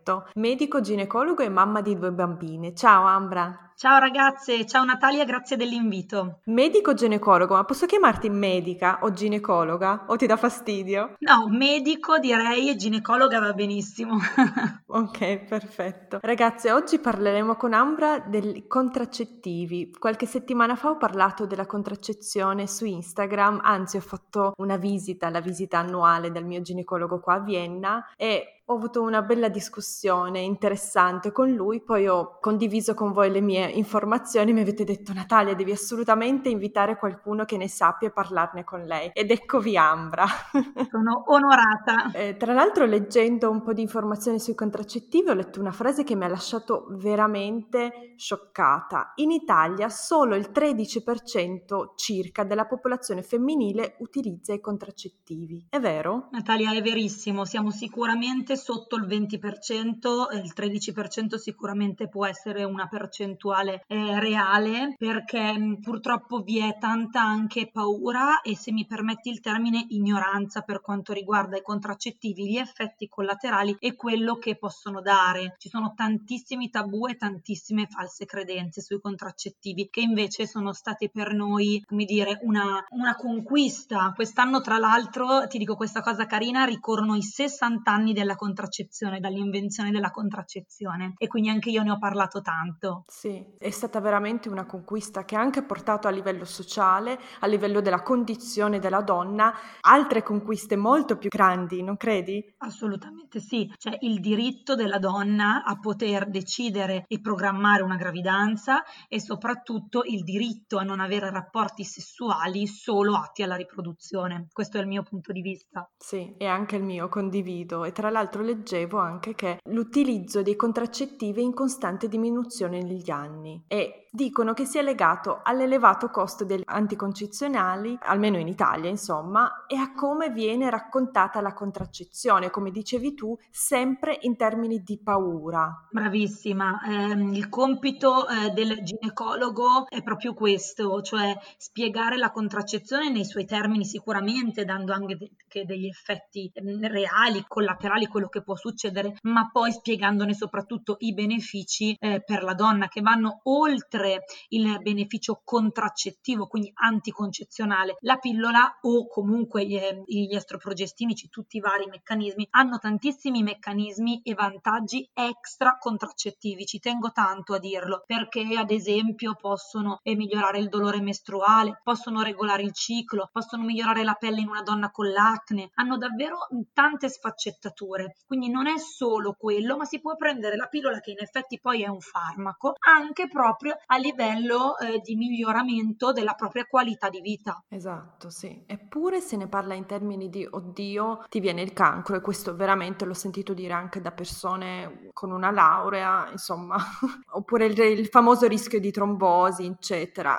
Garretto, medico ginecologo e mamma di due bambine. Ciao Ambra. Ciao ragazze, ciao Natalia, grazie dell'invito. Medico ginecologo, ma posso chiamarti medica o ginecologa? O ti dà fastidio? No, medico direi e ginecologa va benissimo. ok, perfetto. Ragazze, oggi parleremo con Ambra dei contraccettivi. Qualche settimana fa ho parlato della contraccezione su Instagram, anzi ho fatto una visita, la visita annuale del mio ginecologo qua a Vienna e ho avuto una bella discussione interessante con lui, poi ho condiviso con voi le mie informazioni, mi avete detto Natalia devi assolutamente invitare qualcuno che ne sappia e parlarne con lei ed eccovi Ambra. Sono onorata. Eh, tra l'altro leggendo un po' di informazioni sui contraccettivi ho letto una frase che mi ha lasciato veramente scioccata. In Italia solo il 13% circa della popolazione femminile utilizza i contraccettivi. È vero? Natalia, è verissimo, siamo sicuramente sotto il 20%, il 13% sicuramente può essere una percentuale eh, reale perché mh, purtroppo vi è tanta anche paura e se mi permetti il termine ignoranza per quanto riguarda i contraccettivi, gli effetti collaterali e quello che possono dare. Ci sono tantissimi tabù e tantissime false credenze sui contraccettivi che invece sono stati per noi, come dire, una, una conquista. Quest'anno tra l'altro, ti dico questa cosa carina, ricorrono i 60 anni della contraccezione contraccezione, dall'invenzione della contraccezione e quindi anche io ne ho parlato tanto. Sì, è stata veramente una conquista che ha anche portato a livello sociale, a livello della condizione della donna, altre conquiste molto più grandi, non credi? Assolutamente sì, cioè il diritto della donna a poter decidere e programmare una gravidanza e soprattutto il diritto a non avere rapporti sessuali solo atti alla riproduzione. Questo è il mio punto di vista. Sì, e anche il mio, condivido. E tra l'altro leggevo anche che l'utilizzo dei contraccettivi è in costante diminuzione negli anni. E dicono che sia legato all'elevato costo degli anticoncezionali, almeno in Italia insomma, e a come viene raccontata la contraccezione, come dicevi tu, sempre in termini di paura. Bravissima, eh, il compito eh, del ginecologo è proprio questo, cioè spiegare la contraccezione nei suoi termini sicuramente, dando anche de- degli effetti eh, reali, collaterali, quello che può succedere, ma poi spiegandone soprattutto i benefici eh, per la donna che vanno oltre il beneficio contraccettivo, quindi anticoncezionale. La pillola o comunque gli, gli estroprogestinici, tutti i vari meccanismi, hanno tantissimi meccanismi e vantaggi extra contraccettivi. Ci tengo tanto a dirlo perché ad esempio possono eh, migliorare il dolore mestruale, possono regolare il ciclo, possono migliorare la pelle in una donna con l'acne, hanno davvero tante sfaccettature. Quindi non è solo quello, ma si può prendere la pillola che in effetti poi è un farmaco, anche proprio a livello eh, di miglioramento della propria qualità di vita. Esatto, sì. Eppure se ne parla in termini di oddio, ti viene il cancro e questo veramente l'ho sentito dire anche da persone con una laurea, insomma, oppure il, il famoso rischio di trombosi, eccetera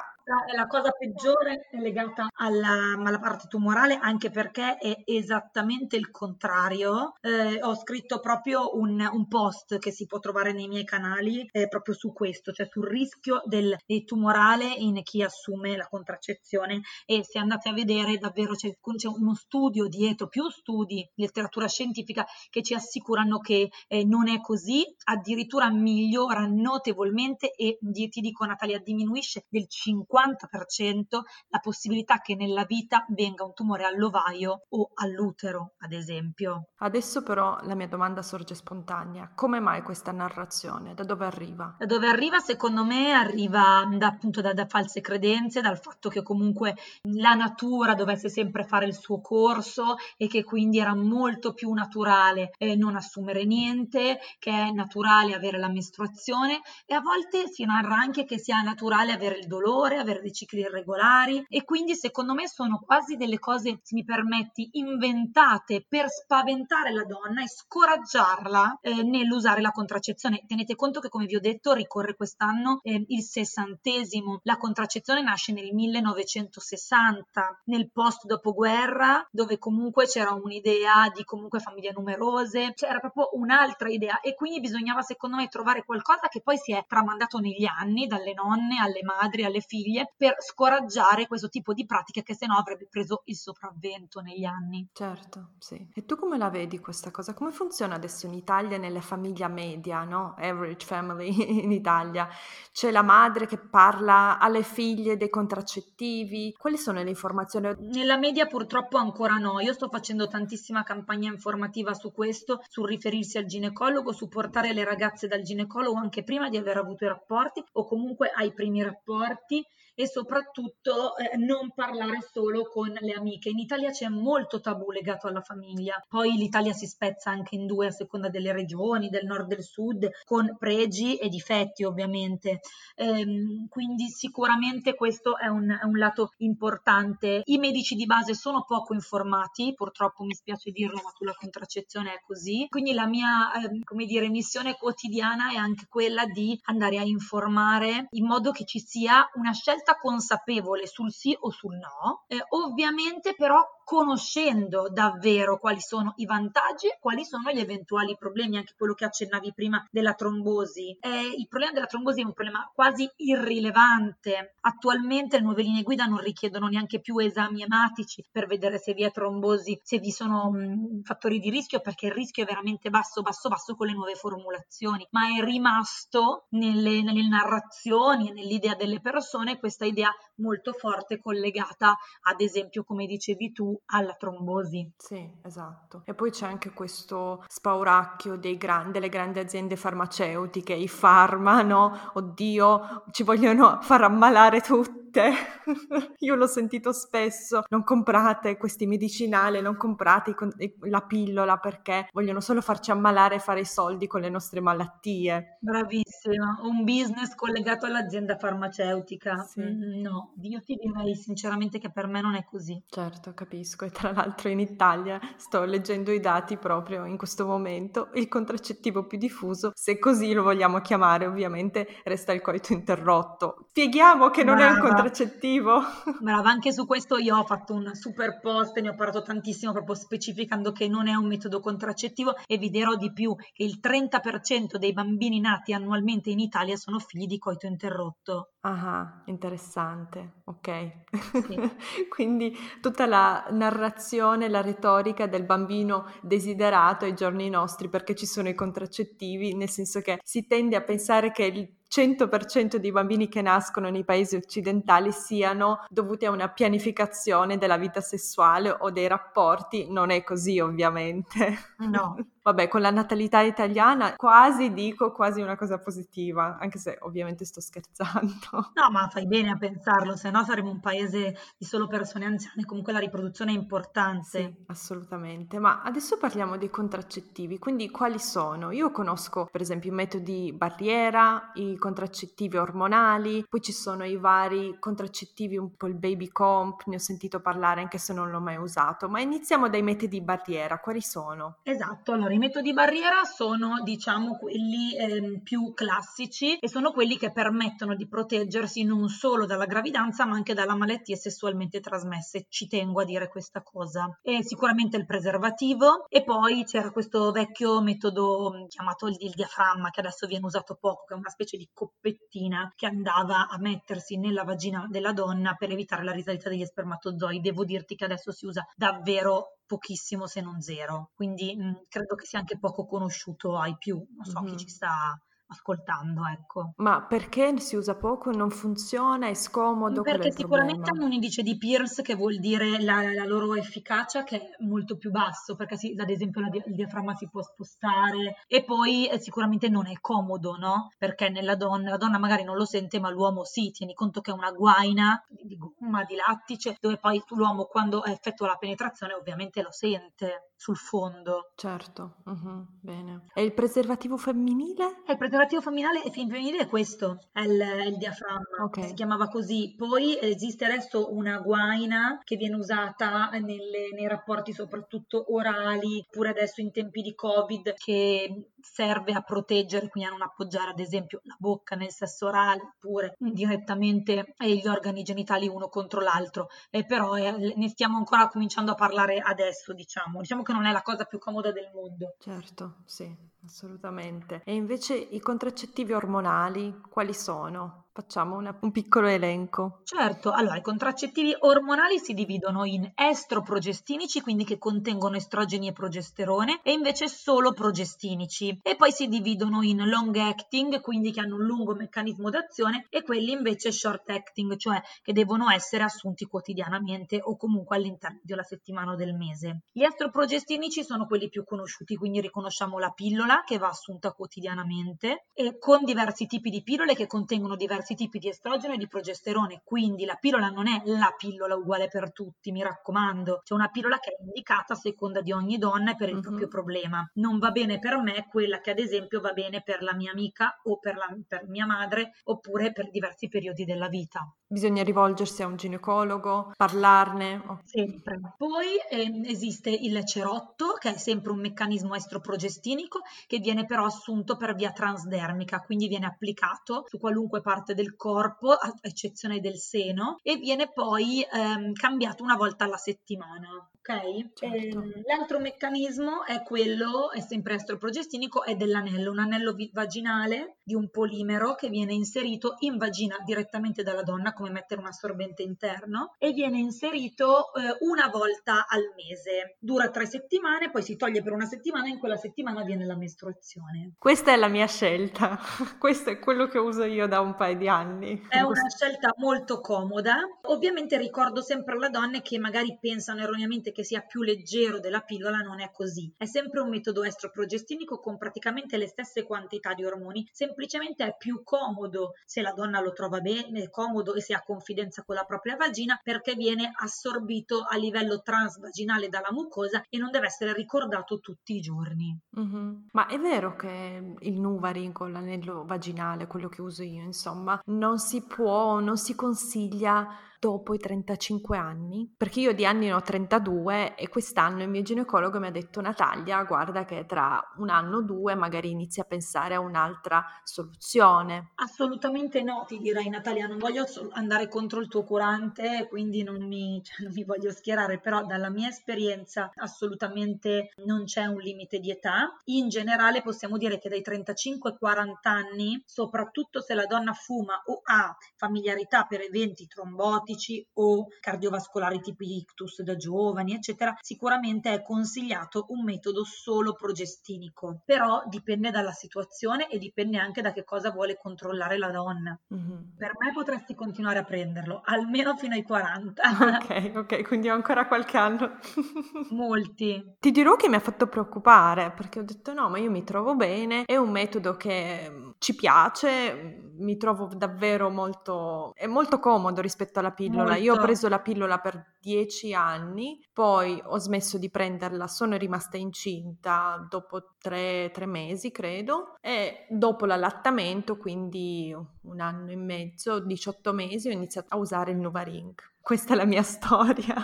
la cosa peggiore è legata alla, alla, parte tumorale anche perché è esattamente il contrario. Eh, ho scritto proprio un, un, post che si può trovare nei miei canali eh, proprio su questo, cioè sul rischio del, del, tumorale in chi assume la contraccezione e se andate a vedere davvero c'è, c'è uno studio dietro, più studi, letteratura scientifica che ci assicurano che eh, non è così, addirittura migliora notevolmente e ti dico Natalia diminuisce del 50 50% la possibilità che nella vita venga un tumore all'ovaio o all'utero, ad esempio. Adesso però la mia domanda sorge spontanea. Come mai questa narrazione? Da dove arriva? Da dove arriva? Secondo me arriva da, appunto da, da false credenze, dal fatto che comunque la natura dovesse sempre fare il suo corso e che quindi era molto più naturale eh, non assumere niente, che è naturale avere la mestruazione e a volte si narra anche che sia naturale avere il dolore, avere dei cicli irregolari. E quindi secondo me sono quasi delle cose, se mi permetti, inventate per spaventare la donna e scoraggiarla eh, nell'usare la contraccezione. Tenete conto che come vi ho detto ricorre quest'anno eh, il sessantesimo, la contraccezione nasce nel 1960, nel post dopoguerra dove comunque c'era un'idea di comunque famiglie numerose, c'era proprio un'altra idea. E quindi bisognava secondo me trovare qualcosa che poi si è tramandato negli anni dalle nonne alle madri alle figlie per scoraggiare questo tipo di pratiche che se no avrebbe preso il sopravvento negli anni. Certo, sì. E tu come la vedi questa cosa? Come funziona adesso in Italia nella famiglia media, no? Average family in Italia? C'è la madre che parla alle figlie dei contraccettivi? Quali sono le informazioni? Nella media purtroppo ancora no. Io sto facendo tantissima campagna informativa su questo, sul riferirsi al ginecologo, su portare le ragazze dal ginecologo anche prima di aver avuto i rapporti o comunque ai primi rapporti e soprattutto eh, non parlare solo con le amiche. In Italia c'è molto tabù legato alla famiglia, poi l'Italia si spezza anche in due a seconda delle regioni, del nord e del sud, con pregi e difetti ovviamente. Ehm, quindi sicuramente questo è un, è un lato importante. I medici di base sono poco informati, purtroppo mi spiace dirlo, ma sulla contraccezione è così. Quindi la mia, eh, come dire, missione quotidiana è anche quella di andare a informare in modo che ci sia una scelta scelta consapevole sul sì o sul no, eh, ovviamente però conoscendo davvero quali sono i vantaggi e quali sono gli eventuali problemi, anche quello che accennavi prima della trombosi. Eh, il problema della trombosi è un problema quasi irrilevante. Attualmente le nuove linee guida non richiedono neanche più esami ematici per vedere se vi è trombosi, se vi sono mh, fattori di rischio, perché il rischio è veramente basso, basso, basso con le nuove formulazioni, ma è rimasto nelle, nelle narrazioni e nell'idea delle persone questa idea molto forte collegata, ad esempio, come dicevi tu, alla trombosi. Sì, esatto. E poi c'è anche questo spauracchio gran- delle grandi aziende farmaceutiche, i farma, no? Oddio, ci vogliono far ammalare tutti tutte. Io l'ho sentito spesso. Non comprate questi medicinali, non comprate la pillola perché vogliono solo farci ammalare e fare i soldi con le nostre malattie. Bravissima. Un business collegato all'azienda farmaceutica. Sì. Mm, no, io ti direi sinceramente che per me non è così. Certo, capisco. E tra l'altro in Italia sto leggendo i dati proprio in questo momento. Il contraccettivo più diffuso, se così lo vogliamo chiamare, ovviamente resta il coito interrotto. Spieghiamo che non Brava. è un contraccettivo contraccettivo. Brava, anche su questo io ho fatto un super post ne ho parlato tantissimo proprio specificando che non è un metodo contraccettivo e vi dirò di più che il 30% dei bambini nati annualmente in Italia sono figli di coito interrotto. Ah, interessante, ok. Sì. Quindi tutta la narrazione, la retorica del bambino desiderato ai giorni nostri perché ci sono i contraccettivi, nel senso che si tende a pensare che il 100% dei bambini che nascono nei paesi occidentali siano dovuti a una pianificazione della vita sessuale o dei rapporti. Non è così ovviamente. No. Vabbè, con la natalità italiana quasi dico quasi una cosa positiva, anche se ovviamente sto scherzando. No, ma fai bene a pensarlo, se no saremo un paese di solo persone anziane, comunque la riproduzione è importante. Sì, assolutamente. Ma adesso parliamo dei contraccettivi, quindi quali sono? Io conosco per esempio i metodi barriera, i contraccettivi ormonali, poi ci sono i vari contraccettivi, un po' il baby comp, ne ho sentito parlare anche se non l'ho mai usato, ma iniziamo dai metodi barriera, quali sono? Esatto, allora i metodi barriera sono diciamo quelli eh, più classici e sono quelli che permettono di proteggersi non solo dalla gravidanza ma anche dalla malattie sessualmente trasmesse. Ci tengo a dire questa cosa. E sicuramente il preservativo e poi c'era questo vecchio metodo mm, chiamato il diaframma che adesso viene usato poco, che è una specie di coppettina che andava a mettersi nella vagina della donna per evitare la risalita degli spermatozoi. Devo dirti che adesso si usa davvero pochissimo se non zero, quindi mh, credo che sia anche poco conosciuto ai più, non so mm-hmm. chi ci sta ascoltando, ecco. Ma perché si usa poco? Non funziona? È scomodo? Perché sicuramente hanno un indice di Pierce che vuol dire la, la, loro efficacia che è molto più basso, perché si, ad esempio di- il diaframma si può spostare e poi eh, sicuramente non è comodo, no? Perché nella donna, la donna magari non lo sente, ma l'uomo sì, tieni conto che è una guaina di gomma, di lattice, dove poi l'uomo quando effettua la penetrazione ovviamente lo sente sul fondo. Certo, uh-huh, bene. E il preservativo femminile? E il preservativo rettivo femminile, femminile è questo, è il, è il diaframma, okay. si chiamava così. Poi esiste adesso una guaina che viene usata nelle, nei rapporti soprattutto orali, pure adesso in tempi di Covid, che serve a proteggere, quindi a non appoggiare ad esempio la bocca nel sesso orale, oppure direttamente gli organi genitali uno contro l'altro. E però eh, ne stiamo ancora cominciando a parlare adesso, diciamo. Diciamo che non è la cosa più comoda del mondo. Certo, sì, assolutamente. E invece i contraccettivi ormonali quali sono? Facciamo una, un piccolo elenco. Certo, allora i contraccettivi ormonali si dividono in estroprogestinici, quindi che contengono estrogeni e progesterone, e invece solo progestinici. E poi si dividono in long acting, quindi che hanno un lungo meccanismo d'azione, e quelli invece short acting, cioè che devono essere assunti quotidianamente o comunque all'interno della settimana o del mese. Gli estroprogestinici sono quelli più conosciuti, quindi riconosciamo la pillola che va assunta quotidianamente e con diversi tipi di pillole che contengono diversi diversi tipi di estrogeno e di progesterone, quindi la pillola non è la pillola uguale per tutti, mi raccomando, c'è una pillola che è indicata a seconda di ogni donna e per il uh-huh. proprio problema. Non va bene per me quella che ad esempio va bene per la mia amica o per, la, per mia madre oppure per diversi periodi della vita. Bisogna rivolgersi a un ginecologo, parlarne. Oh. Sempre. Poi eh, esiste il cerotto, che è sempre un meccanismo estroprogestinico, che viene però assunto per via transdermica, quindi viene applicato su qualunque parte del corpo, a eccezione del seno, e viene poi ehm, cambiato una volta alla settimana. Ok? Certo. Ehm, l'altro meccanismo è quello, è sempre estroprogestinico, è dell'anello, un anello vaginale di un polimero che viene inserito in vagina direttamente dalla donna, come mettere un assorbente interno, e viene inserito eh, una volta al mese. Dura tre settimane, poi si toglie per una settimana e in quella settimana viene la mestruazione. Questa è la mia scelta, questo è quello che uso io da un paio di anni. È una scelta molto comoda. Ovviamente ricordo sempre alle donne che magari pensano erroneamente che sia più leggero della pillola, non è così. È sempre un metodo estroprogestinico con praticamente le stesse quantità di ormoni, semplicemente è più comodo se la donna lo trova bene, comodo e se ha confidenza con la propria vagina perché viene assorbito a livello transvaginale dalla mucosa e non deve essere ricordato tutti i giorni. Mm-hmm. Ma è vero che il Nuvaring con l'anello vaginale, quello che uso io, insomma, non si può, non si consiglia dopo i 35 anni, perché io di anni ne ho 32 e quest'anno il mio ginecologo mi ha detto Natalia, guarda che tra un anno o due magari inizi a pensare a un'altra soluzione. Assolutamente no, ti direi Natalia, non voglio andare contro il tuo curante, quindi non mi, cioè, non mi voglio schierare, però dalla mia esperienza assolutamente non c'è un limite di età. In generale possiamo dire che dai 35 ai 40 anni, soprattutto se la donna fuma o ha familiarità per eventi tromboti, reumatici o cardiovascolari tipi ictus da giovani, eccetera, sicuramente è consigliato un metodo solo progestinico, però dipende dalla situazione e dipende anche da che cosa vuole controllare la donna. Mm-hmm. Per me potresti continuare a prenderlo, almeno fino ai 40. Ok, ok, quindi ho ancora qualche anno. Molti. Ti dirò che mi ha fatto preoccupare perché ho detto no, ma io mi trovo bene, è un metodo che ci piace, mi trovo davvero molto, è molto comodo rispetto alla pillola. Molto. Io ho preso la pillola per dieci anni, poi ho smesso di prenderla, sono rimasta incinta dopo tre, tre mesi, credo, e dopo l'allattamento, quindi un anno e mezzo, 18 mesi, ho iniziato a usare il Nuvaring. Questa è la mia storia.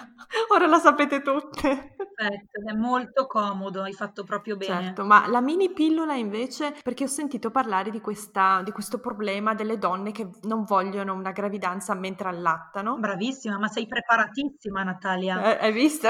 Ora la sapete tutte. Perfetto, è molto comodo, hai fatto proprio bene. Certo, ma la mini pillola invece, perché ho sentito parlare di, questa, di questo problema delle donne che non vogliono una gravidanza mentre allattano. Bravissima, ma sei preparatissima Natalia. Eh, hai visto?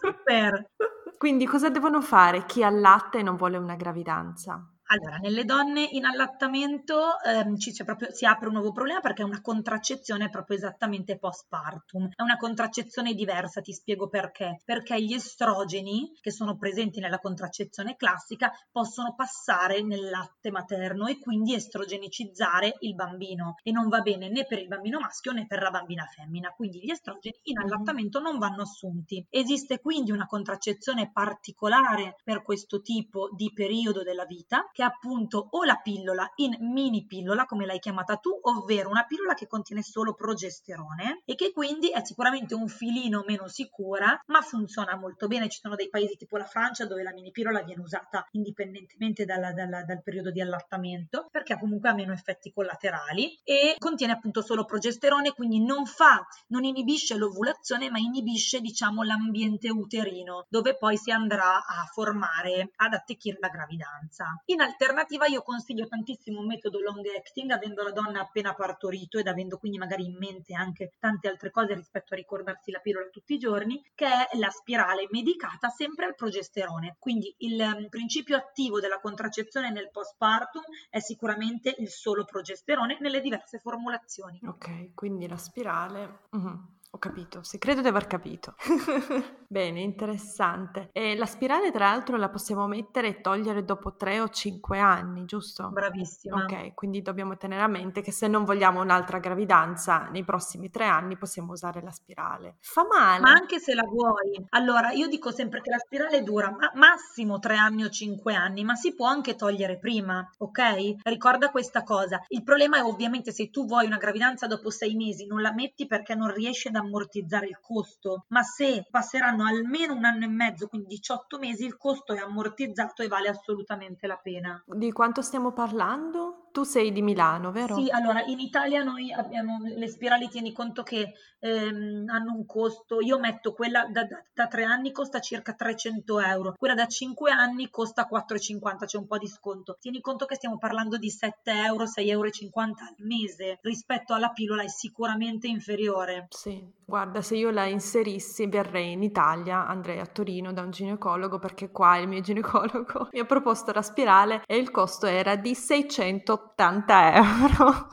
Super. Quindi cosa devono fare chi allatta e non vuole una gravidanza? Allora, nelle donne in allattamento ehm, ci, proprio, si apre un nuovo problema perché è una contraccezione proprio esattamente postpartum. È una contraccezione diversa, ti spiego perché. Perché gli estrogeni che sono presenti nella contraccezione classica possono passare nel latte materno e quindi estrogenicizzare il bambino e non va bene né per il bambino maschio né per la bambina femmina. Quindi gli estrogeni in mm-hmm. allattamento non vanno assunti. Esiste quindi una contraccezione particolare per questo tipo di periodo della vita che è appunto o la pillola in mini pillola, come l'hai chiamata tu, ovvero una pillola che contiene solo progesterone e che quindi è sicuramente un filino meno sicura, ma funziona molto bene. Ci sono dei paesi tipo la Francia dove la mini pillola viene usata indipendentemente dalla, dalla, dal periodo di allattamento perché comunque ha meno effetti collaterali e contiene appunto solo progesterone, quindi non fa, non inibisce l'ovulazione, ma inibisce diciamo l'ambiente uterino dove poi si andrà a formare, ad attecchire la gravidanza. In alternativa io consiglio tantissimo un metodo long acting avendo la donna appena partorito ed avendo quindi magari in mente anche tante altre cose rispetto a ricordarsi la pillola tutti i giorni, che è la spirale medicata sempre al progesterone. Quindi il um, principio attivo della contraccezione nel postpartum è sicuramente il solo progesterone nelle diverse formulazioni. Ok, quindi la spirale. Uh-huh. Ho capito, sì, credo di aver capito. Bene, interessante. E la spirale, tra l'altro, la possiamo mettere e togliere dopo tre o cinque anni, giusto? Bravissima. Ok, quindi dobbiamo tenere a mente che se non vogliamo un'altra gravidanza nei prossimi tre anni possiamo usare la spirale. Fa male. Ma anche se la vuoi. Allora, io dico sempre che la spirale dura ma- massimo tre anni o cinque anni, ma si può anche togliere prima, ok? Ricorda questa cosa. Il problema è ovviamente se tu vuoi una gravidanza dopo sei mesi, non la metti perché non riesci ad ammortizzare il costo, ma se passeranno almeno un anno e mezzo, quindi 18 mesi, il costo è ammortizzato e vale assolutamente la pena. Di quanto stiamo parlando? Tu sei di Milano, vero? Sì, allora in Italia noi abbiamo le spirali, tieni conto che ehm, hanno un costo, io metto quella da, da, da, 3 anni costa circa 300 euro, quella da 5 anni costa 4,50, c'è un po' di sconto. Tieni conto che stiamo parlando di 7 euro, 6,50 euro al mese, rispetto alla pillola è sicuramente inferiore. Sì, guarda, se io la inserissi verrei in Italia, andrei a Torino da un ginecologo perché qua il mio ginecologo mi ha proposto la spirale e il costo era di 600 80 euro.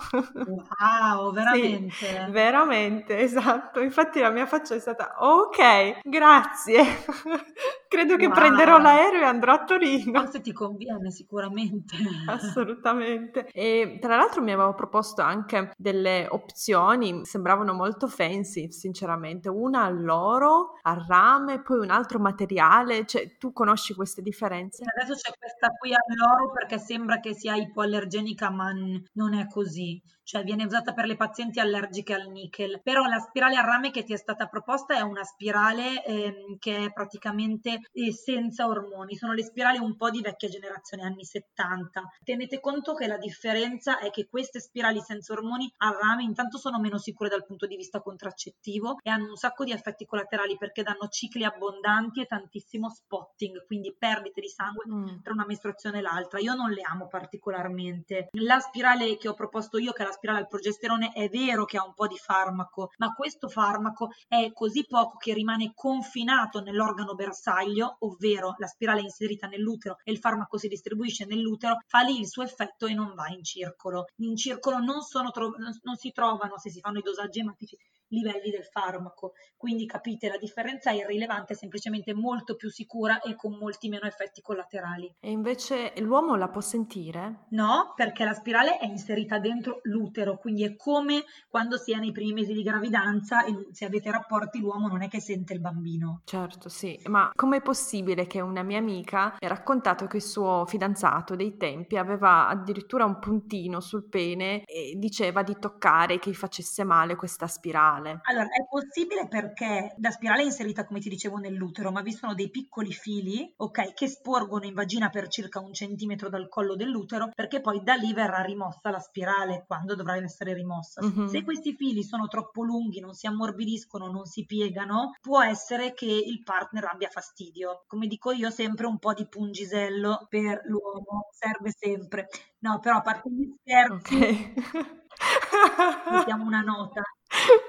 Wow, veramente? Sì, veramente, esatto. Infatti la mia faccia è stata, ok, grazie. Credo che wow. prenderò l'aereo e andrò a Torino. Forse ti conviene sicuramente. Assolutamente. E tra l'altro mi avevo proposto anche delle opzioni, sembravano molto fancy, sinceramente. Una all'oro, a rame, poi un altro materiale. Cioè, tu conosci queste differenze? Adesso c'è questa qui all'oro perché sembra che sia ipoallergenica, ma non è così cioè viene usata per le pazienti allergiche al nickel. Però la spirale a rame che ti è stata proposta è una spirale eh, che è praticamente eh, senza ormoni, sono le spirali un po' di vecchia generazione, anni 70. Tenete conto che la differenza è che queste spirali senza ormoni a rame intanto sono meno sicure dal punto di vista contraccettivo e hanno un sacco di effetti collaterali perché danno cicli abbondanti e tantissimo spotting, quindi perdite di sangue mm. tra una mestruazione e l'altra. Io non le amo particolarmente. La spirale che ho proposto io, che è la spirale al progesterone è vero che ha un po' di farmaco, ma questo farmaco è così poco che rimane confinato nell'organo bersaglio, ovvero la spirale è inserita nell'utero e il farmaco si distribuisce nell'utero, fa lì il suo effetto e non va in circolo. In circolo non, tro- non si trovano, se si fanno i dosaggi ematici, livelli del farmaco. Quindi capite, la differenza è irrilevante, è semplicemente molto più sicura e con molti meno effetti collaterali. E invece l'uomo la può sentire? No, perché la spirale è inserita dentro l'utero, quindi è come quando si è nei primi mesi di gravidanza e se avete rapporti l'uomo non è che sente il bambino. Certo, sì, ma com'è possibile che una mia amica mi ha raccontato che il suo fidanzato dei tempi aveva addirittura un puntino sul pene e diceva di toccare che gli facesse male questa spirale? Spirale? Allora, è possibile perché la spirale è inserita, come ti dicevo, nell'utero, ma vi sono dei piccoli fili, ok, che sporgono in vagina per circa un centimetro dal collo dell'utero, perché poi da lì verrà rimossa la spirale quando dovrà essere rimossa. Mm-hmm. Se questi fili sono troppo lunghi, non si ammorbidiscono, non si piegano, può essere che il partner abbia fastidio. Come dico io, sempre un po' di pungisello per l'uomo serve sempre. No, però a parte gli scherzi, okay. mettiamo una nota.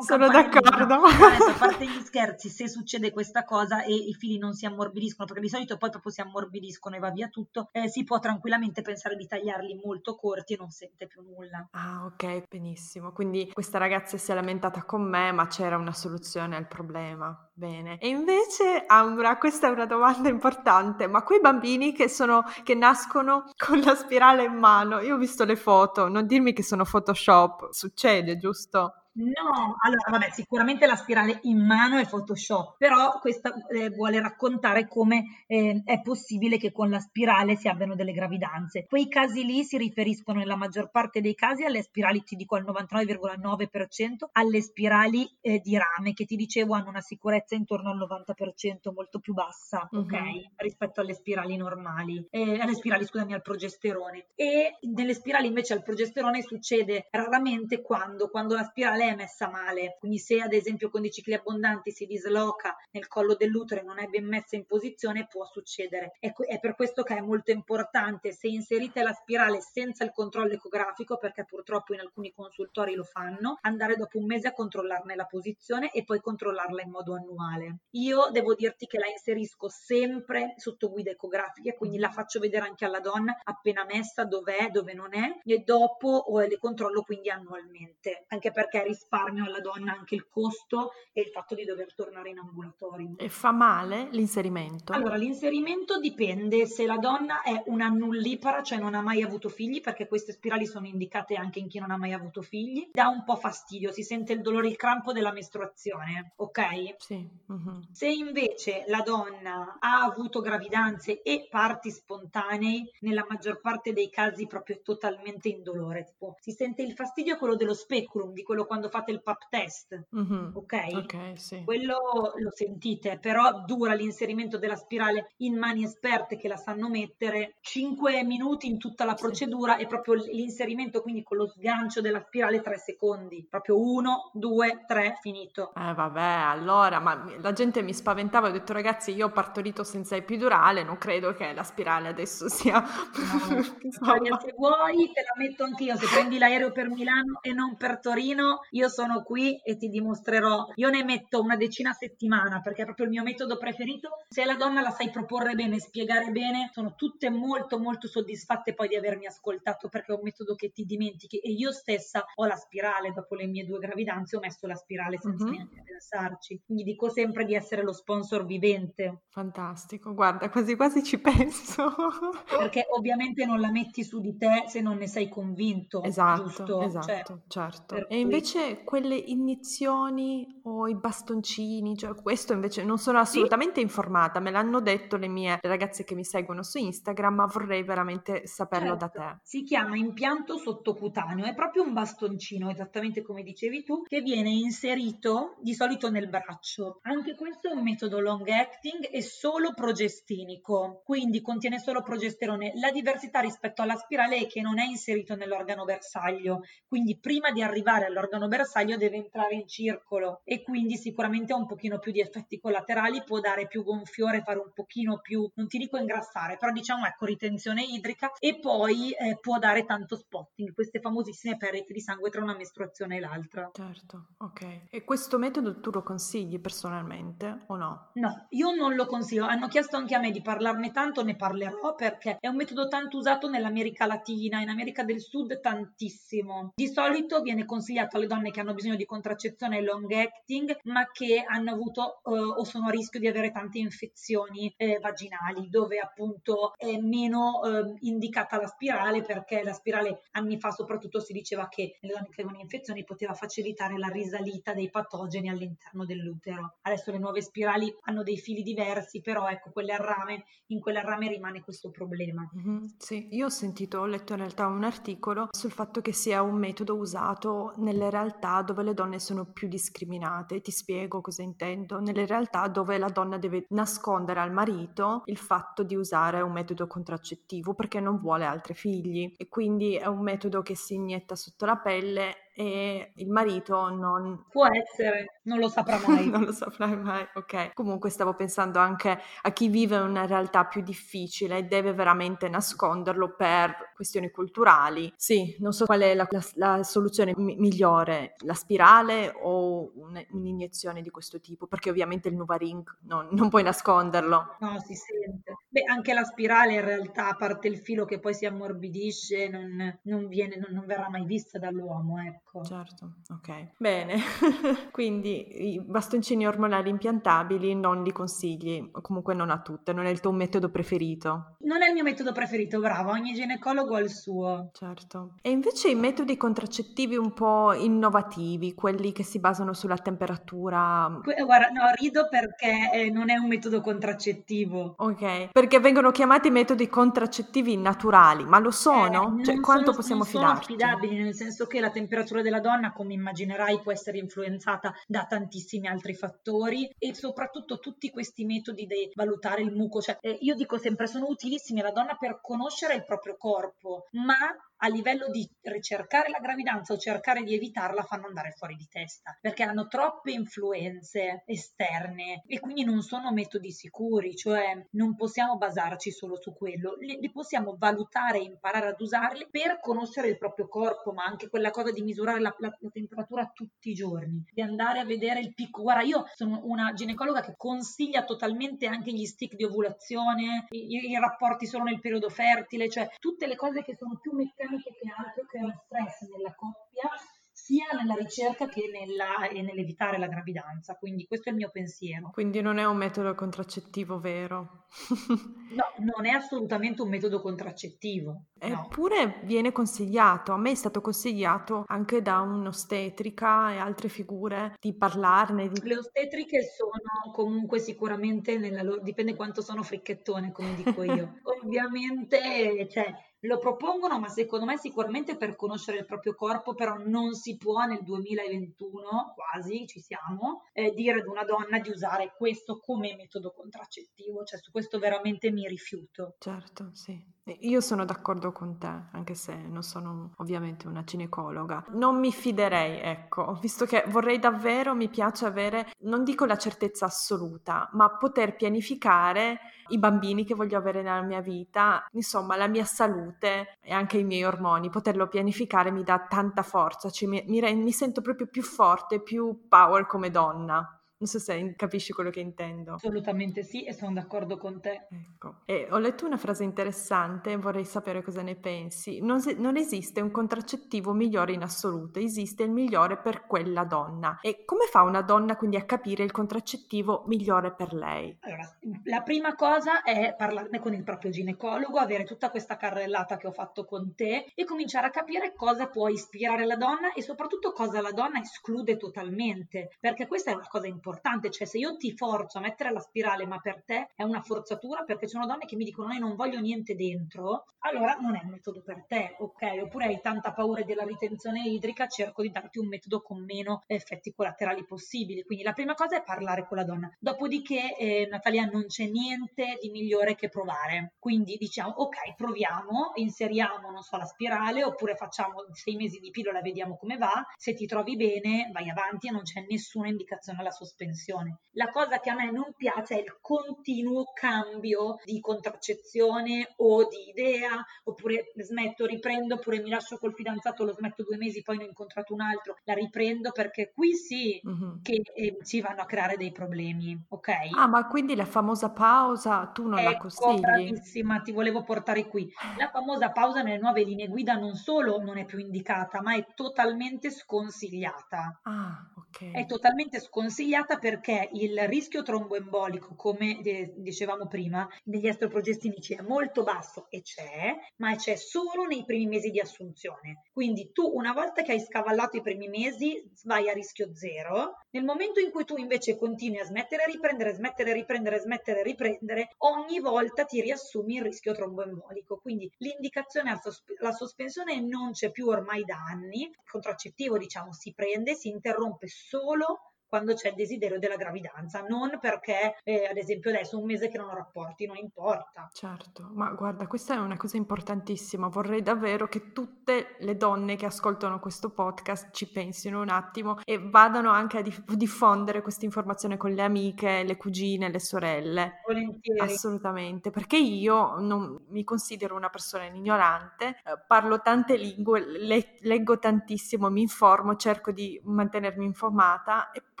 Sono d'accordo. a parte gli scherzi, se succede questa cosa e i fili non si ammorbidiscono, perché di solito poi proprio si ammorbidiscono e va via tutto, eh, si può tranquillamente pensare di tagliarli molto corti e non sente più nulla. Ah, ok, benissimo. Quindi questa ragazza si è lamentata con me, ma c'era una soluzione al problema. Bene. E invece, Ambra, questa è una domanda importante, ma quei bambini che sono che nascono con la spirale in mano, io ho visto le foto, non dirmi che sono Photoshop, succede, giusto? No, allora vabbè, sicuramente la spirale in mano è Photoshop, però questa eh, vuole raccontare come eh, è possibile che con la spirale si abbiano delle gravidanze. Quei casi lì si riferiscono nella maggior parte dei casi alle spirali, ti dico al 99,9%, alle spirali eh, di rame che ti dicevo hanno una sicurezza intorno al 90%, molto più bassa, mm-hmm. ok, rispetto alle spirali normali, eh, alle spirali, scusami, al progesterone. E nelle spirali invece al progesterone succede raramente quando, quando la spirale è messa male, quindi se ad esempio con dei cicli abbondanti si disloca nel collo dell'utero e non è ben messa in posizione, può succedere. È, è per questo che è molto importante se inserite la spirale senza il controllo ecografico, perché purtroppo in alcuni consultori lo fanno, andare dopo un mese a controllarne la posizione e poi controllarla in modo annuale. Io devo dirti che la inserisco sempre sotto guida ecografica, quindi la faccio vedere anche alla donna appena messa dov'è, dove non è e dopo le controllo quindi annualmente, anche perché risparmio alla donna anche il costo e il fatto di dover tornare in ambulatorio. E fa male l'inserimento? Allora, l'inserimento dipende se la donna è una nullipara, cioè non ha mai avuto figli, perché queste spirali sono indicate anche in chi non ha mai avuto figli, dà un po' fastidio, si sente il dolore, il crampo della mestruazione, ok? Sì. Uh-huh. Se invece la donna ha avuto gravidanze e parti spontanei, nella maggior parte dei casi proprio totalmente indolore, tipo si sente il fastidio quello dello speculum, di quello quando fate il pap test, uh-huh. ok? Ok, sì. Quello lo sentite, però dura l'inserimento della spirale in mani esperte che la sanno mettere 5 minuti in tutta la procedura sì. e proprio l'inserimento quindi con lo sgancio della spirale 3 secondi, proprio 1, 2, 3, finito. Eh vabbè, allora, ma la gente mi spaventava, ho detto ragazzi io ho partorito senza epidurale, non credo che la spirale adesso sia... No, se vuoi te la metto anch'io, se prendi l'aereo per Milano e non per Torino, io sono qui e ti dimostrerò. Io ne metto una decina a settimana perché è proprio il mio metodo preferito. Se la donna la sai proporre bene, spiegare bene, sono tutte molto molto soddisfatte poi di avermi ascoltato perché è un metodo che ti dimentichi e io stessa ho la spirale dopo le mie due gravidanze, ho messo la spirale senza uh-huh. neanche pensarci. Quindi dico sempre di essere lo sponsor vivente. Fantastico, guarda, quasi quasi ci penso. perché ovviamente non la metti su di te se non ne sei convinto. Esatto, giusto? esatto, cioè, certo. E invece cui... quelle iniezioni o i bastoncini, cioè questo invece non sono assolutamente sì. informata, me l'hanno detto le mie le ragazze che mi seguono su Instagram, ma vorrei veramente saperlo certo. da te. Si chiama impianto sottocutaneo, è proprio un bastoncino, esattamente come dicevi tu, che viene inserito di solito nel braccio. Anche questo è un metodo long acting e solo progestinico, quindi contiene solo progesterone. La diversità rispetto alla spirale è che non è inserito nell'organo bersaglio, quindi prima di arrivare all'organo bersaglio deve entrare in circolo e quindi sicuramente ha un pochino più di effetti collaterali, può dare più gonfiore, fare un pochino più, non ti dico ingrassare, però diciamo ecco ritenzione idrica e poi eh, può dare tanto spotting, queste famosissime perdite di sangue tra una mestruazione e l'altra. Certo, ok. E questo metodo tu lo consigli personalmente o no? No, io non lo consiglio. Hanno chiesto anche a me di parlarne tanto, ne parlerò perché è un metodo tanto usato nell'America Latina, in America del Sud tantissimo. Di solito viene consigliato alle donne che hanno bisogno di contraccezione long acting, ma che hanno avuto eh, o sono a rischio di avere tante infezioni eh, vaginali, dove appunto è meno eh, indicata la spirale perché la spirale anni fa soprattutto si diceva che nelle donne che avevano infezioni poteva facilitare la risalita dei patogeni all'interno dell'utero. Adesso le nuove spirali hanno dei fili diversi, però ecco, quelle a rame, in quelle a rame rimane questo problema. Mm-hmm, sì, io ho sentito, ho letto in realtà un articolo sul fatto che sia un metodo usato nelle realtà dove le donne sono più discriminate. Ti spiego cosa intendo. Nelle realtà dove la donna deve nascondere al marito il fatto di usare un metodo contraccettivo perché non vuole altri figli e quindi è un metodo che si inietta sotto la pelle e il marito non... Può essere, non lo saprà mai. non lo saprai mai, ok. Comunque stavo pensando anche a chi vive una realtà più difficile e deve veramente nasconderlo per questioni culturali. Sì, non so qual è la, la, la soluzione mi- migliore, la spirale o un, un'iniezione di questo tipo, perché ovviamente il Nuvaring non, non puoi nasconderlo. No, si sente. Beh, anche la spirale in realtà, a parte il filo che poi si ammorbidisce, non, non, viene, non, non verrà mai vista dall'uomo, ecco ecco. Certo, ok. Bene, quindi i bastoncini ormonali impiantabili non li consigli, o comunque non a tutte, non è il tuo metodo preferito? No, non è il mio metodo preferito, bravo, ogni ginecologo ha il suo. Certo. E invece i metodi contraccettivi un po' innovativi, quelli che si basano sulla temperatura. Guarda, no, rido perché eh, non è un metodo contraccettivo. Ok, perché vengono chiamati metodi contraccettivi naturali, ma lo sono? Eh, cioè, quanto sono, possiamo non fidarci? Sono affidabili, nel senso che la temperatura della donna, come immaginerai, può essere influenzata da tantissimi altri fattori e soprattutto tutti questi metodi di valutare il muco, cioè eh, io dico sempre sono utilissimi alla donna per conoscere il proprio corpo, ma a livello di ricercare la gravidanza o cercare di evitarla fanno andare fuori di testa perché hanno troppe influenze esterne e quindi non sono metodi sicuri, cioè non possiamo basarci solo su quello, li, li possiamo valutare e imparare ad usarli per conoscere il proprio corpo, ma anche quella cosa di misurare la, la, la temperatura tutti i giorni, di andare a vedere il picco. Guarda, io sono una ginecologa che consiglia totalmente anche gli stick di ovulazione, i, i rapporti solo nel periodo fertile, cioè tutte le cose che sono più meccaniche dinamiche che altro creano stress nella coppia sia nella ricerca che nella, e nell'evitare la gravidanza. Quindi questo è il mio pensiero. Quindi non è un metodo contraccettivo vero? no, non è assolutamente un metodo contraccettivo. Eppure no. viene consigliato, a me è stato consigliato anche da un'ostetrica e altre figure di parlarne. Di... Le ostetriche sono comunque sicuramente nella loro, dipende quanto sono fricchettone, come dico io. Ovviamente, cioè, lo propongono, ma secondo me sicuramente per conoscere il proprio corpo, però non si può nel 2021, quasi ci siamo, eh, dire ad una donna di usare questo come metodo contraccettivo, cioè su questo veramente mi rifiuto. Certo, sì. Io sono d'accordo con te, anche se non sono ovviamente una ginecologa. Non mi fiderei, ecco, visto che vorrei davvero, mi piace avere, non dico la certezza assoluta, ma poter pianificare i bambini che voglio avere nella mia vita, insomma la mia salute e anche i miei ormoni, poterlo pianificare mi dà tanta forza, cioè mi, mi, mi sento proprio più forte, più power come donna. Non so se capisci quello che intendo. Assolutamente sì e sono d'accordo con te. Ecco. E ho letto una frase interessante vorrei sapere cosa ne pensi. Non, se, non, esiste un contraccettivo migliore in assoluto, esiste il migliore per quella donna. E come fa una donna quindi a capire il contraccettivo migliore per lei? Allora, la prima cosa è parlarne con il proprio ginecologo, avere tutta questa carrellata che ho fatto con te e cominciare a capire cosa può ispirare la donna e soprattutto cosa la donna esclude totalmente, perché questa è una cosa importante importante, cioè se io ti forzo a mettere la spirale ma per te è una forzatura perché ci sono donne che mi dicono io non voglio niente dentro, allora non è il metodo per te, ok? Oppure hai tanta paura della ritenzione idrica, cerco di darti un metodo con meno effetti collaterali possibili. Quindi la prima cosa è parlare con la donna. Dopodiché, eh, Natalia, non c'è niente di migliore che provare. Quindi diciamo, ok, proviamo, inseriamo, non so, la spirale oppure facciamo sei mesi di pillola vediamo come va. Se ti trovi bene, vai avanti e non c'è nessuna indicazione alla sospensione sospensione. La cosa che a me non piace è il continuo cambio di contraccezione o di idea, oppure smetto, riprendo, oppure mi lascio col fidanzato, lo smetto due mesi, poi ne ho incontrato un altro, la riprendo perché qui sì mm-hmm. che eh, ci vanno a creare dei problemi, ok? Ah, ma quindi la famosa pausa tu non ecco, la consigli? bravissima, ti volevo portare qui. La famosa pausa nelle nuove linee guida non solo non è più indicata, ma è totalmente sconsigliata. Ah, ok. È totalmente sconsigliata sbagliata perché il rischio tromboembolico, come dicevamo prima, degli estroprogestinici è molto basso e c'è, ma c'è solo nei primi mesi di assunzione. Quindi tu una volta che hai scavallato i primi mesi vai a rischio zero. Nel momento in cui tu invece continui a smettere, riprendere, smettere, riprendere, smettere, riprendere, ogni volta ti riassumi il rischio tromboembolico. Quindi l'indicazione alla sospensione non c'è più ormai da anni. Il contraccettivo, diciamo, si prende, si interrompe solo quando c'è il desiderio della gravidanza, non perché eh, ad esempio adesso un mese che non ho rapporti, non importa. Certo, ma guarda, questa è una cosa importantissima, vorrei davvero che tutte le donne che ascoltano questo podcast ci pensino un attimo e vadano anche a dif- diffondere questa informazione con le amiche, le cugine, le sorelle. Volentieri. Assolutamente, perché io non mi considero una persona ignorante, eh, parlo tante lingue, le- leggo tantissimo, mi informo, cerco di mantenermi informata, eppure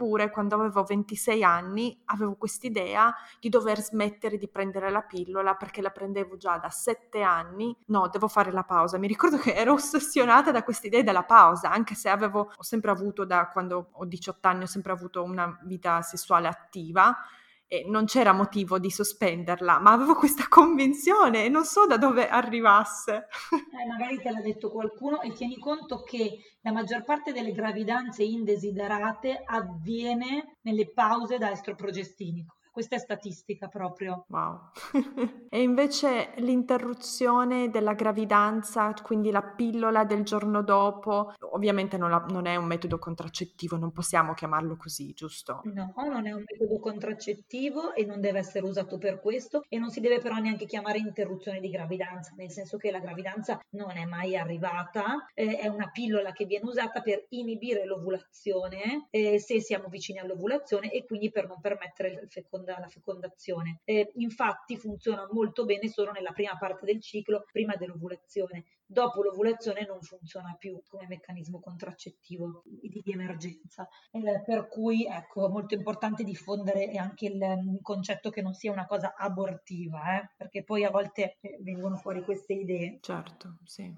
Eppure quando avevo 26 anni avevo quest'idea di dover smettere di prendere la pillola perché la prendevo già da 7 anni. No, devo fare la pausa. Mi ricordo che ero ossessionata da quest'idea della pausa, anche se avevo, ho sempre avuto da quando ho 18 anni, ho sempre avuto una vita sessuale attiva e non c'era motivo di sospenderla, ma avevo questa convinzione e non so da dove arrivasse. Eh, magari te l'ha detto qualcuno e tieni conto che la maggior parte delle gravidanze indesiderate avviene nelle pause da estroprogestinico questa è statistica proprio. Wow. e invece l'interruzione della gravidanza, quindi la pillola del giorno dopo, ovviamente non, la, non, è un metodo contraccettivo, non possiamo chiamarlo così, giusto? No, non è un metodo contraccettivo e non deve essere usato per questo e non si deve però neanche chiamare interruzione di gravidanza, nel senso che la gravidanza non è mai arrivata, eh, è una pillola che viene usata per inibire l'ovulazione eh, se siamo vicini all'ovulazione e quindi per non permettere il fecondazione feconda, la fecondazione. Eh, infatti funziona molto bene solo nella prima parte del ciclo, prima dell'ovulazione. Dopo l'ovulazione non funziona più come meccanismo contraccettivo di, di emergenza. Eh, per cui ecco, molto importante diffondere anche il, il, concetto che non sia una cosa abortiva, eh, perché poi a volte eh, vengono fuori queste idee. Certo, sì.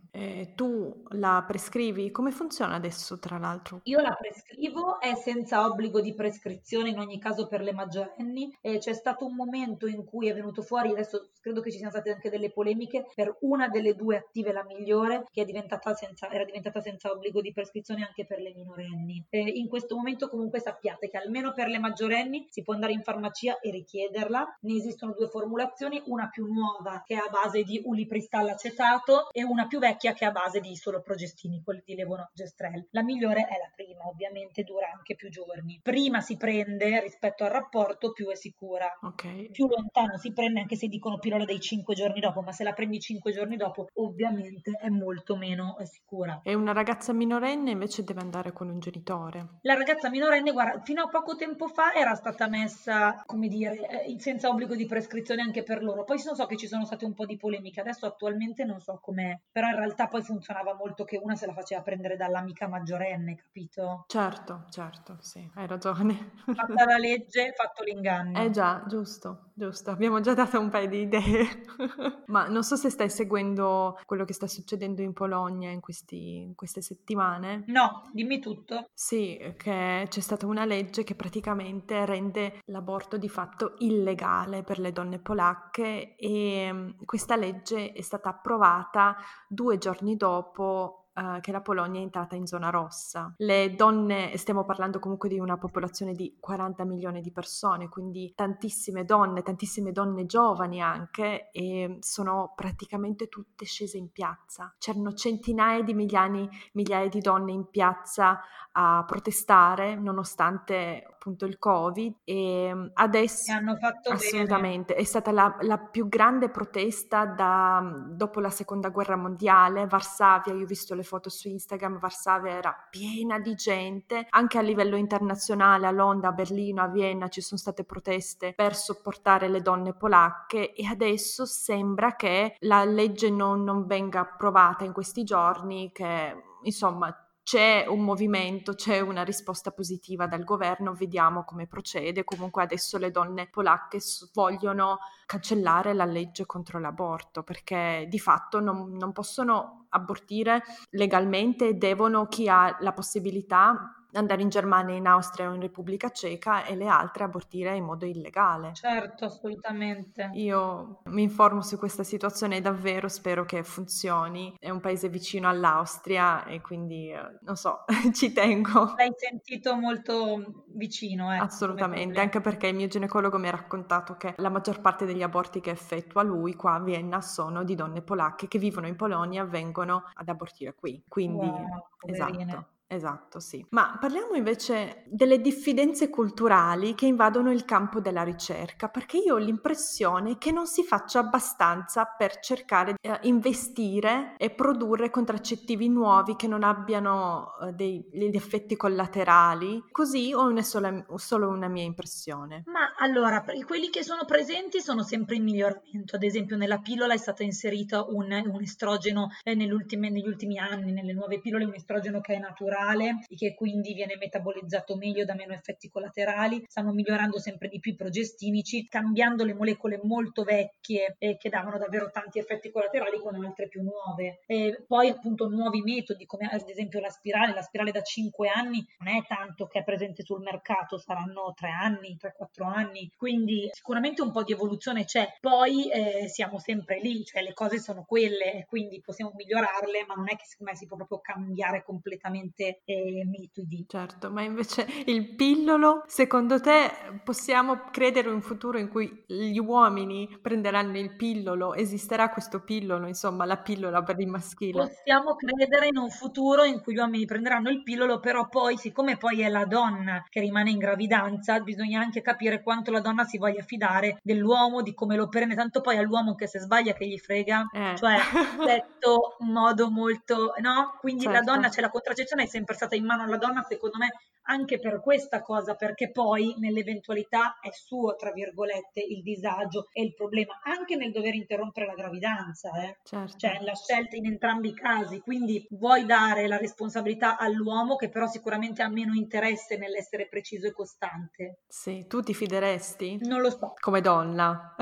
tu la prescrivi? Come funziona adesso, tra l'altro? Io la prescrivo, è senza obbligo di prescrizione in ogni caso per le maggiorenni eh, c'è stato un momento in cui è venuto fuori, adesso credo che ci siano state anche delle polemiche, per una delle due attive la migliore, che diventata senza, era diventata senza obbligo di prescrizione anche per le minorenni. Eh, in questo momento comunque sappiate che almeno per le maggiorenni si può andare in farmacia e richiederla. Ne esistono due formulazioni, una più nuova che è a base di ulipristal acetato e una più vecchia che è a base di solo progestini, quelli di levonorgestrel. La migliore è la prima, ovviamente dura anche più giorni. Prima si prende rispetto al rapporto, più è sicura. Okay. Più lontano si prende anche se dicono pillola dei 5 giorni dopo, ma se la prendi 5 giorni dopo ovviamente è molto meno sicura. E una ragazza minorenne invece deve andare con un genitore? La ragazza minorenne, guarda, fino a poco tempo fa era stata messa, come dire, eh, senza obbligo di prescrizione anche per loro. Poi non so che ci sono state un po' di polemiche, adesso attualmente non so com'è, però in realtà poi funzionava molto che una se la faceva prendere dall'amica maggiorenne, capito? Certo, certo, sì, hai ragione. Fatta la legge, fatto l'inganno. Eh già, giusto, giusto. Abbiamo già dato un paio di idee. Ma non so se stai seguendo quello che sta succedendo in Polonia in, questi, in queste settimane. No, dimmi tutto. Sì, che c'è stata una legge che praticamente rende l'aborto di fatto illegale per le donne polacche e mm, questa legge è stata approvata due giorni dopo uh, che la Polonia è entrata in zona rossa. Le donne, stiamo parlando comunque di una popolazione di 40 milioni di persone, quindi tantissime donne, tantissime donne giovani anche, e sono praticamente tutte scese in piazza. C'erano centinaia di migliaia, migliaia di donne in piazza a protestare nonostante appunto il covid e adesso e hanno fatto assolutamente bene. è stata la, la, più grande protesta da, dopo la seconda guerra mondiale Varsavia io ho visto le foto su Instagram Varsavia era piena di gente anche a livello internazionale a Londra a Berlino a Vienna ci sono state proteste per sopportare le donne polacche e adesso sembra che la legge non, non venga approvata in questi giorni che insomma c'è un movimento, c'è una risposta positiva dal governo, vediamo come procede. Comunque adesso le donne polacche vogliono cancellare la legge contro l'aborto perché di fatto non, non possono abortire legalmente e devono chi ha la possibilità andare in Germania, in Austria o in Repubblica Ceca e le altre abortire in modo illegale. Certo, assolutamente. Io mi informo su questa situazione e davvero spero che funzioni. È un paese vicino all'Austria e quindi, eh, non so, ci tengo. L'hai sentito molto vicino, eh? Assolutamente, anche perché il mio ginecologo mi ha raccontato che la maggior parte degli aborti che effettua lui qua a Vienna sono di donne polacche che vivono in Polonia, vengono ad abortire qui. Quindi, wow, esatto. Esatto, sì. Ma parliamo invece delle diffidenze culturali che invadono il campo della ricerca, perché io ho l'impressione che non si faccia abbastanza per cercare di eh, investire e produrre contraccettivi nuovi che non abbiano eh, dei, degli effetti collaterali. Così o è solo, solo una mia impressione? Ma allora, quelli che sono presenti sono sempre in miglioramento. Ad esempio, nella pillola è stato inserito un, un estrogeno eh, negli ultimi anni, nelle nuove pillole, un estrogeno che è naturale naturale e che quindi viene metabolizzato meglio da meno effetti collaterali, stanno migliorando sempre di più i progestinici, cambiando le molecole molto vecchie eh, che davano davvero tanti effetti collaterali con altre più nuove. E poi appunto nuovi metodi come ad esempio la spirale, la spirale da 5 anni non è tanto che è presente sul mercato, saranno 3 anni, 3-4 anni, quindi sicuramente un po' di evoluzione c'è, poi eh, siamo sempre lì, cioè le cose sono quelle, quindi possiamo migliorarle, ma non è che secondo me si può proprio cambiare completamente eh, metodi. Certo, ma invece il pillolo, secondo te possiamo credere in un futuro in cui gli uomini prenderanno il pillolo, esisterà questo pillolo, insomma la pillola per il maschile? Possiamo credere in un futuro in cui gli uomini prenderanno il pillolo, però poi siccome poi è la donna che rimane in gravidanza, bisogna anche capire quanto la donna si voglia fidare dell'uomo, di come lo prende, tanto poi all'uomo che se sbaglia che gli frega, eh. cioè detto in modo molto, no? Quindi certo. la donna, cioè la contraccezione sempre stata in mano alla donna, secondo me anche per questa cosa, perché poi nell'eventualità è suo, tra virgolette, il disagio e il problema, anche nel dover interrompere la gravidanza, eh? certo. cioè la scelta in entrambi i casi, quindi vuoi dare la responsabilità all'uomo che però sicuramente ha meno interesse nell'essere preciso e costante. Sì, tu ti fideresti? Non lo so. Come donna?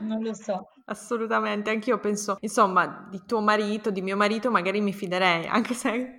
non lo so. Assolutamente, anch'io penso, insomma, di tuo marito, di mio marito magari mi fiderei, anche se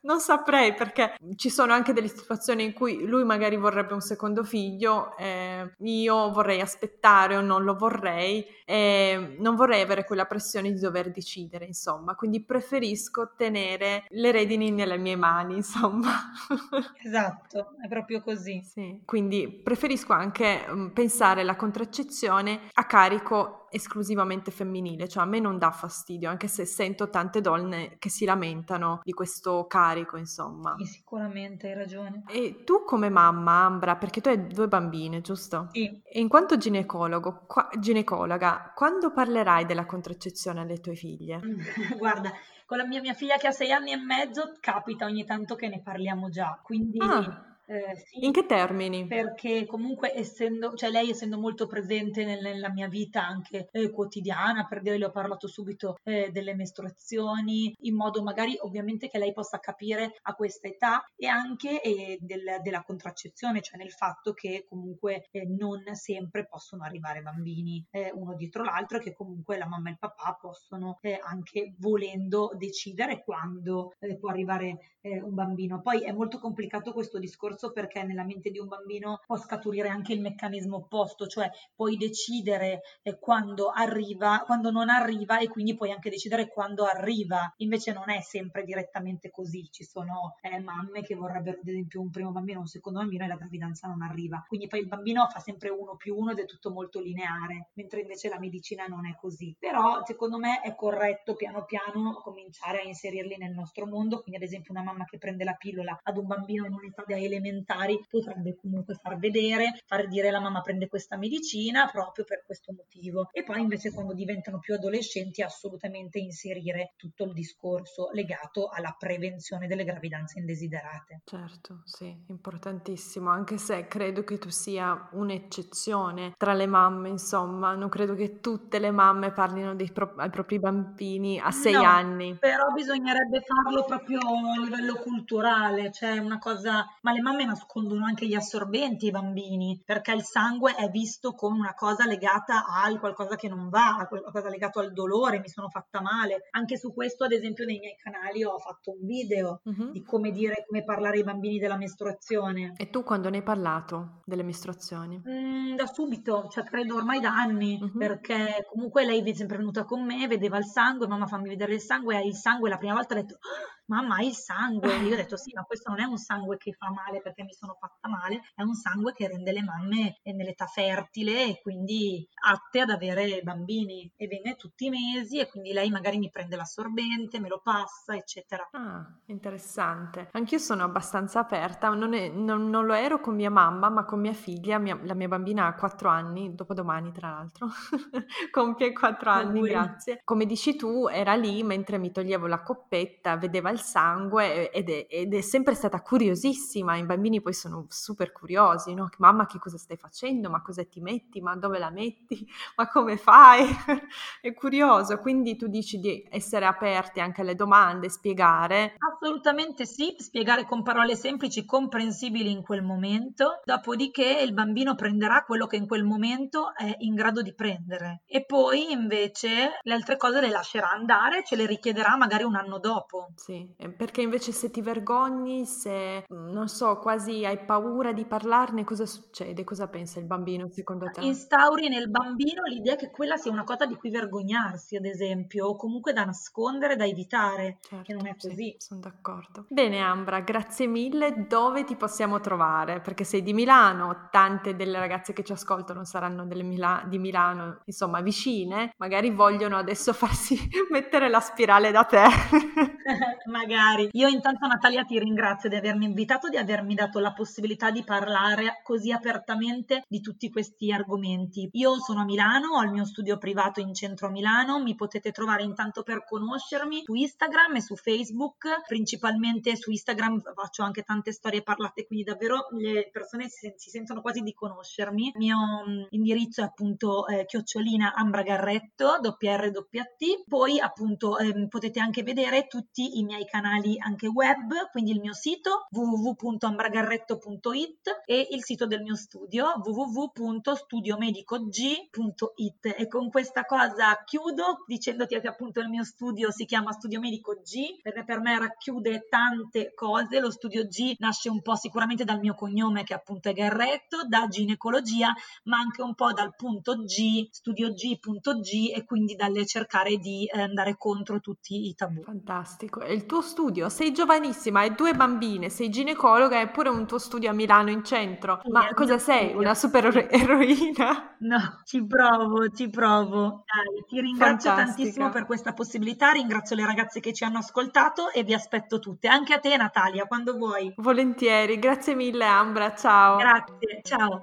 non saprei perché ci sono anche delle situazioni in cui lui magari vorrebbe un secondo figlio, eh, io vorrei aspettare o non lo vorrei e non vorrei avere quella pressione di dover decidere, insomma, quindi preferisco tenere le redini nelle mie mani, insomma. Esatto, è proprio così. Sì, quindi preferisco anche um, pensare la contraccezione a carico esclusivamente femminile, cioè a me non dà fastidio, anche se sento tante donne che si lamentano di questo carico, insomma. Sì, sicuramente hai ragione. E tu come mamma, Ambra, perché tu hai due bambine, giusto? Sì. E in quanto ginecologo, qua, ginecologa, quando parlerai della contraccezione alle tue figlie? Guarda, con la mia, mia figlia che ha sei anni e mezzo capita ogni tanto che ne parliamo già, quindi... Ah eh, sì, In che termini? Perché comunque essendo, cioè lei essendo molto presente nel, nella mia vita anche eh, quotidiana, per dire le ho parlato subito eh, delle mestruazioni, in modo magari ovviamente che lei possa capire a questa età e anche eh, del, della contraccezione, cioè nel fatto che comunque eh, non sempre possono arrivare bambini uno dietro l'altro e che comunque la mamma e il papà possono anche volendo decidere quando può arrivare un bambino. Poi è molto complicato questo discorso discorso perché nella mente di un bambino può scaturire anche il meccanismo opposto, cioè puoi decidere eh, quando arriva, quando non arriva e quindi puoi anche decidere quando arriva. Invece non è sempre direttamente così, ci sono eh, mamme che vorrebbero ad esempio un primo bambino, un secondo bambino e la gravidanza non arriva. Quindi poi il bambino fa sempre uno più uno ed è tutto molto lineare, mentre invece la medicina non è così. Però secondo me è corretto piano piano cominciare a inserirli nel nostro mondo, quindi ad esempio una mamma che prende la pillola ad un bambino in un'età da elementare elementari potrebbe comunque far vedere, far dire la mamma prende questa medicina proprio per questo motivo. E poi invece quando diventano più adolescenti assolutamente inserire tutto il discorso legato alla prevenzione delle gravidanze indesiderate. Certo, sì, importantissimo, anche se credo che tu sia un'eccezione tra le mamme, insomma, non credo che tutte le mamme parlino pro- ai propri bambini a sei no, anni. Però bisognerebbe farlo proprio a livello culturale, cioè una cosa, ma le mamme mamme nascondono anche gli assorbenti ai bambini, perché il sangue è visto come una cosa legata al qualcosa che non va, a qualcosa legato al dolore, mi sono fatta male. Anche su questo, ad esempio, nei miei canali ho fatto un video uh-huh. di come dire, come parlare ai bambini della mestruazione. E tu quando ne hai parlato delle mestruazioni? Mm, da subito, cioè credo ormai da anni, uh-huh. perché comunque lei è sempre venuta con me, vedeva il sangue, mamma fammi vedere il sangue, e il sangue la prima volta ha detto ah, mamma il sangue. Io ho detto sì, ma questo non è un sangue che fa male perché mi sono fatta male, è un sangue che rende le mamme nell'età fertile e quindi atte ad avere bambini e viene tutti i mesi e quindi lei magari mi prende l'assorbente, me lo passa, eccetera. Ah, interessante. Anch'io sono abbastanza aperta, non, è, non, non lo ero con mia mamma, ma con mia figlia, mia, la mia bambina ha 4 anni, dopodomani tra l'altro, compie 4 anni, grazie. Come dici tu, era lì mentre mi toglievo la coppetta, vedeva il al sangue ed è, ed è, sempre stata curiosissima. I bambini poi sono super curiosi, no? Mamma, che cosa stai facendo? Ma cosa ti metti? Ma dove la metti? Ma come fai? è curioso. Quindi tu dici di essere aperti anche alle domande, spiegare. Assolutamente sì, spiegare con parole semplici, comprensibili in quel momento. Dopodiché il bambino prenderà quello che in quel momento è in grado di prendere. E poi invece le altre cose le lascerà andare, ce le richiederà magari un anno dopo. Sì, perché invece se ti vergogni, se non so, quasi hai paura di parlarne, cosa succede? Cosa pensa il bambino secondo te? Instauri nel bambino l'idea che quella sia una cosa di cui vergognarsi, ad esempio, o comunque da nascondere, da evitare, certo, che non è così. Sì, sono d'accordo. Bene Ambra, grazie mille. Dove ti possiamo trovare? Perché sei di Milano, tante delle ragazze che ci ascoltano saranno Mila- di Milano, insomma, vicine, magari vogliono adesso farsi mettere la spirale da te. Magari. Io intanto Natalia ti ringrazio di avermi invitato, di avermi dato la possibilità di parlare così apertamente di tutti questi argomenti. Io sono a Milano, ho il mio studio privato in centro a Milano, mi potete trovare intanto per conoscermi su Instagram e su Facebook, principalmente su Instagram faccio anche tante storie parlate, quindi davvero le persone si, si sentono quasi di conoscermi. Il mio mm, indirizzo è appunto eh, chiocciolina Ambra Garretto, WRWT, poi appunto eh, potete anche vedere tutti i miei canali anche web, quindi il mio sito www.ambragarretto.it e il sito del mio studio www.studiomedico.g.it e con questa cosa chiudo dicendoti che appunto il mio studio si chiama Studio Medico G perché per me racchiude tante cose, lo studio G nasce un po' sicuramente dal mio cognome che appunto è Garretto, da ginecologia ma anche un po' dal punto G, studiog.g e quindi dalle cercare di eh, andare contro tutti i tabù. Fantastico. E il tuo studio? Sei giovanissima, hai due bambine, sei ginecologa e pure un tuo studio a Milano in centro. Sì, Ma cosa sei? Una super eroina? No, ci provo, ci provo. Dai, ti ringrazio Fantastica. tantissimo per questa possibilità, ringrazio le ragazze che ci hanno ascoltato e vi aspetto tutte, anche a te Natalia, quando vuoi. Volentieri, grazie mille Ambra, ciao. Grazie, ciao.